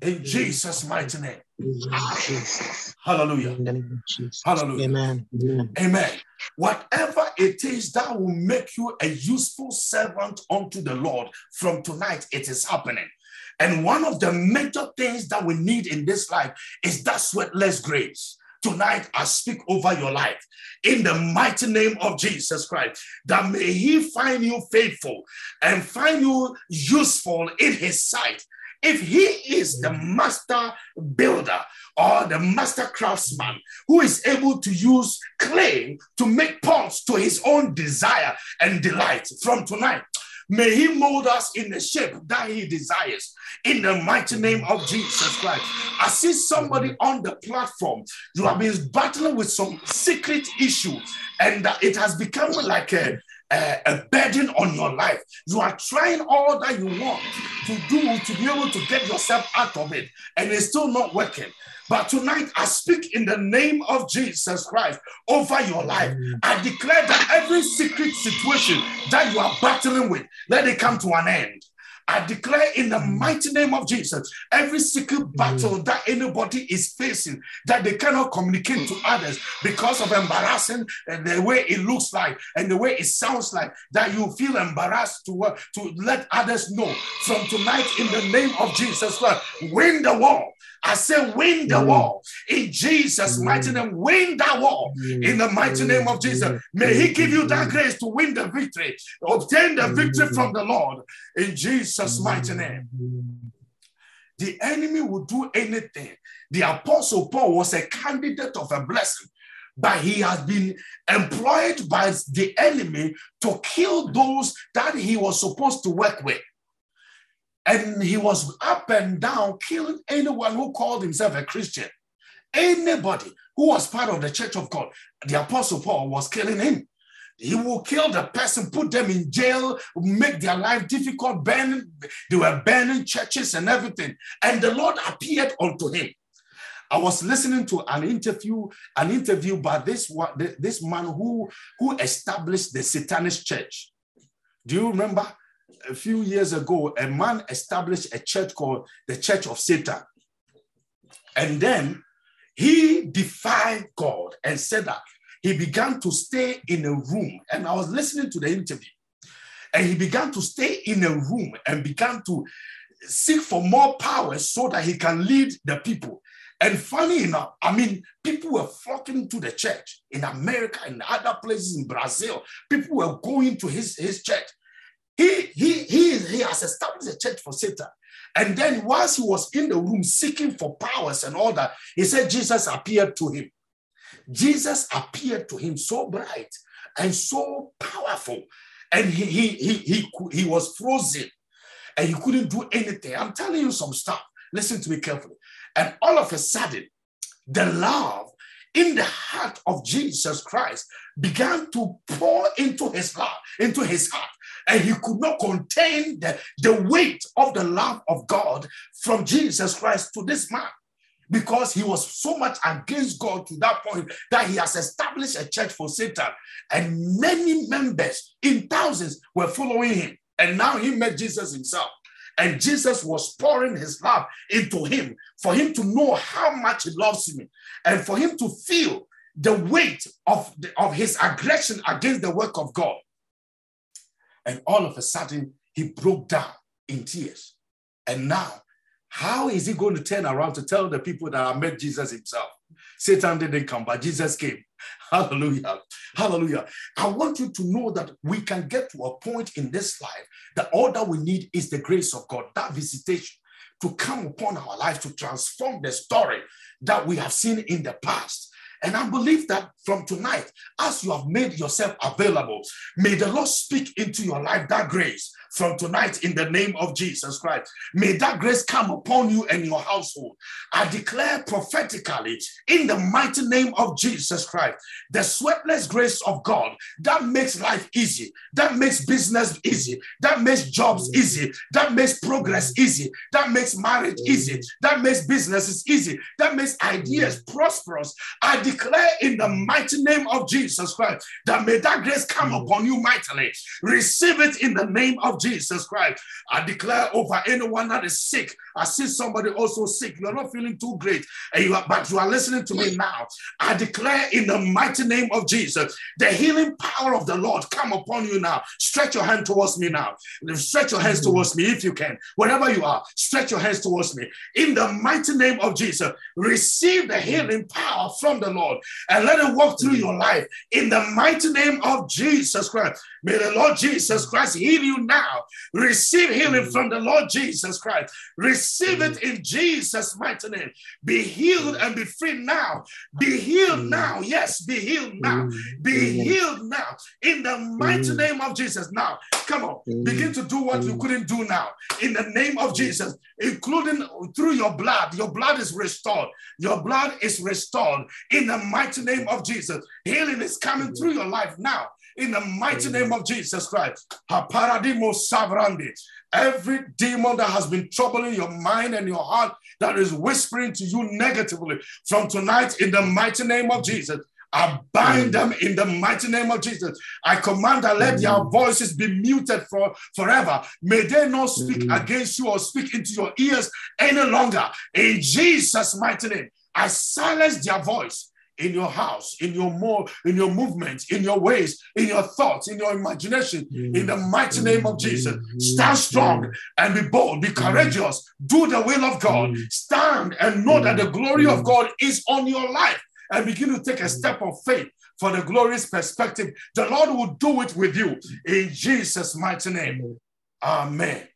in Jesus' mighty name. Hallelujah. Hallelujah. Amen. Amen. Whatever it is that will make you a useful servant unto the Lord from tonight, it is happening. And one of the major things that we need in this life is that sweatless grace. Tonight, I speak over your life in the mighty name of Jesus Christ, that may He find you faithful and find you useful in His sight. If He is the master builder or the master craftsman who is able to use clay to make pots to His own desire and delight from tonight, May He mold us in the shape that He desires. In the mighty name of Jesus Christ. I see somebody on the platform. You have been battling with some secret issue, and it has become like a, a, a, burden on your life. You are trying all that you want to do to be able to get yourself out of it, and it's still not working. But tonight, I speak in the name of Jesus Christ over your life. I declare that every secret situation that you are battling with, let it come to an end. I declare in the mighty name of Jesus, every secret battle that anybody is facing that they cannot communicate to others because of embarrassing and the way it looks like and the way it sounds like, that you feel embarrassed to, uh, to let others know. From tonight, in the name of Jesus Christ, win the war. I say, win the mm. war in Jesus' mm. mighty name. Win that war mm. in the mighty name of Jesus. May He give you that grace to win the victory, obtain the victory from the Lord in Jesus' mighty name. The enemy will do anything. The apostle Paul was a candidate of a blessing but he has been employed by the enemy to kill those that he was supposed to work with. And he was up and down killing anyone who called himself a Christian. Anybody who was part of the church of God, the Apostle Paul was killing him. He will kill the person, put them in jail, make their life difficult, burning. They were burning churches and everything. And the Lord appeared unto him. I was listening to an interview, an interview by this one, this man who, who established the Satanist church. Do you remember? A few years ago, a man established a church called the Church of Satan. And then he defied God and said that he began to stay in a room. And I was listening to the interview. And he began to stay in a room and began to seek for more power so that he can lead the people. And funny enough, I mean, people were flocking to the church in America and other places in Brazil. People were going to his, his church. He, he, he, he has established a church for Satan. And then whilst he was in the room seeking for powers and all that, he said Jesus appeared to him. Jesus appeared to him so bright and so powerful. And he, he, he, he, he was frozen and he couldn't do anything. I'm telling you some stuff. Listen to me carefully. And all of a sudden, the love in the heart of Jesus Christ began to pour into his heart, into his heart and he could not contain the, the weight of the love of God from Jesus Christ to this man because he was so much against God to that point that he has established a church for Satan. And many members in thousands were following him. And now he met Jesus himself. And Jesus was pouring his love into him for him to know how much he loves him and for him to feel the weight of, the, of his aggression against the work of God. And all of a sudden, he broke down in tears. And now, how is he going to turn around to tell the people that I met Jesus himself? Satan didn't come, but Jesus came. Hallelujah. Hallelujah. I want you to know that we can get to a point in this life that all that we need is the grace of God, that visitation to come upon our life to transform the story that we have seen in the past. And I believe that from tonight, as you have made yourself available, may the Lord speak into your life that grace from tonight in the name of Jesus Christ. May that grace come upon you and your household. I declare prophetically in the mighty name of Jesus Christ, the sweatless grace of God that makes life easy, that makes business easy, that makes jobs easy, that makes progress easy, that makes marriage easy, that makes businesses easy, that makes ideas prosperous. I declare in the mighty name of Jesus Christ that may that grace come upon you mightily. Receive it in the name of Jesus Christ. I declare over anyone that is sick. I see somebody also sick. You're not feeling too great, and you are, but you are listening to me now. I declare in the mighty name of Jesus, the healing power of the Lord come upon you now. Stretch your hand towards me now. Stretch your hands mm-hmm. towards me if you can. Wherever you are, stretch your hands towards me. In the mighty name of Jesus, receive the mm-hmm. healing power from the Lord and let it walk through mm-hmm. your life. In the mighty name of Jesus Christ, may the Lord Jesus Christ heal you now now. Receive healing mm. from the Lord Jesus Christ. Receive Receive it mm. in Jesus' mighty name. Be healed mm. and be free now. Be healed now. Yes, be healed now. Be healed now. In the mighty name of Jesus. Now, come on. Begin to do what you couldn't do now. In the name of Jesus, including through your blood. Your blood is restored. Your blood is restored. In the mighty name of Jesus. Healing is coming through your life now in the mighty name of Jesus Christ. Haparadimo savrandi. Every demon that has been troubling your mind and your heart that is whispering to you negatively from tonight in the mighty name of Jesus. I bind them in the mighty name of Jesus. I command that let their voices be muted for forever. May they not speak against you or speak into your ears any longer. In Jesus' mighty name, I silence their voice in your house, in your more, in your movements, in your ways, in your thoughts, in your imagination, mm. in the mighty name of Jesus. Mm. Stand strong and be bold, be mm. courageous, do the will of God. Stand and know that the glory of God is on your life and begin to take a step of faith for the glorious perspective. The Lord will do it with you in Jesus' mighty name. Amen.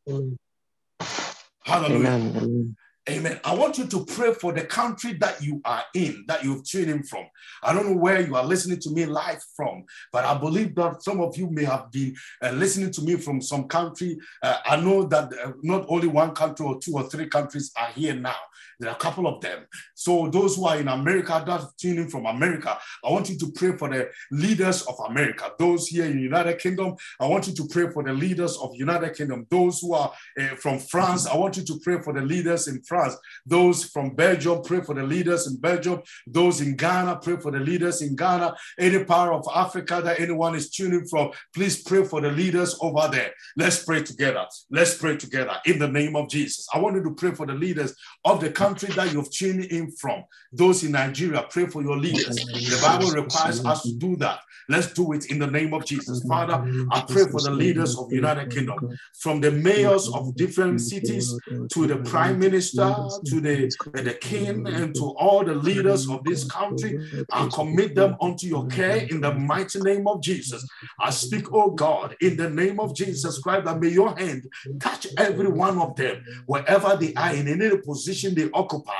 Hallelujah. Amen. Amen. I want you to pray for the country that you are in, that you've tuned in from. I don't know where you are listening to me live from, but I believe that some of you may have been uh, listening to me from some country. Uh, I know that uh, not only one country or two or three countries are here now. There are a couple of them. So those who are in America, that's tuning from America, I want you to pray for the leaders of America. Those here in United Kingdom, I want you to pray for the leaders of United Kingdom. Those who are uh, from France, I want you to pray for the leaders in France. Those from Belgium, pray for the leaders in Belgium. Those in Ghana, pray for the leaders in Ghana. Any part of Africa that anyone is tuning from, please pray for the leaders over there. Let's pray together. Let's pray together in the name of Jesus. I want you to pray for the leaders of the country that you've tuned in from. Those in Nigeria, pray for your leaders. The Bible requires us to do that. Let's do it in the name of Jesus. Father, I pray for the leaders of United Kingdom, from the mayors of different cities to the prime minister, to the, the king, and to all the leaders of this country. I commit them unto your care in the mighty name of Jesus. I speak, oh God, in the name of Jesus Christ, that may your hand touch every one of them, wherever they are, in any position they occupy.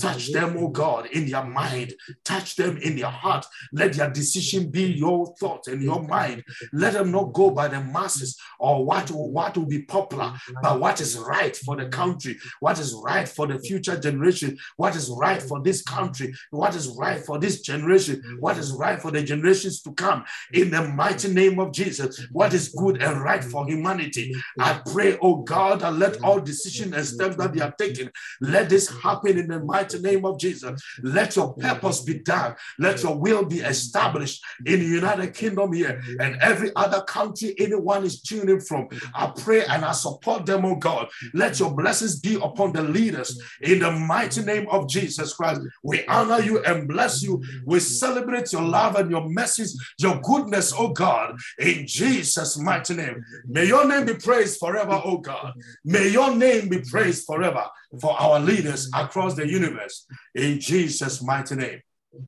Touch them, oh God, in their mind. Touch them in their heart. Let their decision be your thought and your mind. Let them not go by the masses or what, what will be popular, but what is right for the country, what is right for the future generation, what is right for this country, what is right for this generation, what is right for the generations to come. In the mighty name of Jesus, what is good and right for humanity. I pray, oh God, and let all decisions and steps that they are taking, let this happen in the mighty name of Jesus. Let your purpose be done. Let your will be established in the United Kingdom here and every other country anyone is tuning from. I pray and I support them, oh God. Let your blessings be upon the leaders in the mighty name of Jesus Christ. We honor you and bless you. We celebrate your love and your message, your goodness, oh God, in Jesus' mighty name. May your name be praised forever, oh God. May your name be praised forever for our leaders across the universe. In Jesus' mighty name.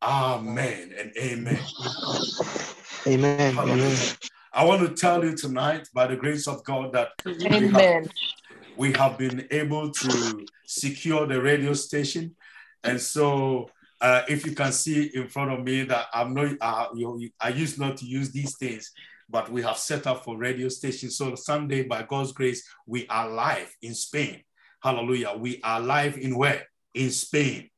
Amen and amen. Amen. amen. I want to tell you tonight, by the grace of God, that amen. We, have, we have been able to secure the radio station. And so, uh, if you can see in front of me that I'm not, uh, you, I used not to use these things, but we have set up for radio station. So Sunday, by God's grace, we are live in Spain. Hallelujah. We are live in where? In Spain.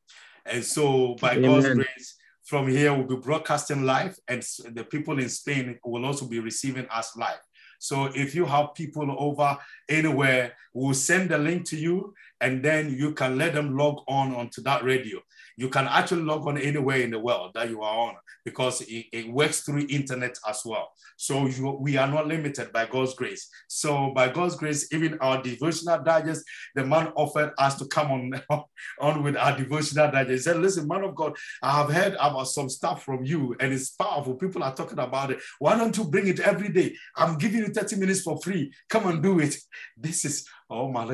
And so by Amen. God's grace, from here we'll be broadcasting live and the people in Spain will also be receiving us live. So if you have people over anywhere, we'll send the link to you and then you can let them log on onto that radio. You can actually log on anywhere in the world that you are on because it, it works through internet as well. So you, we are not limited by God's grace. So by God's grace, even our devotional digest, the man offered us to come on, on with our devotional digest. He said, listen, man of God, I have heard about some stuff from you and it's powerful. People are talking about it. Why don't you bring it every day? I'm giving you 30 minutes for free. Come and do it. This is, oh my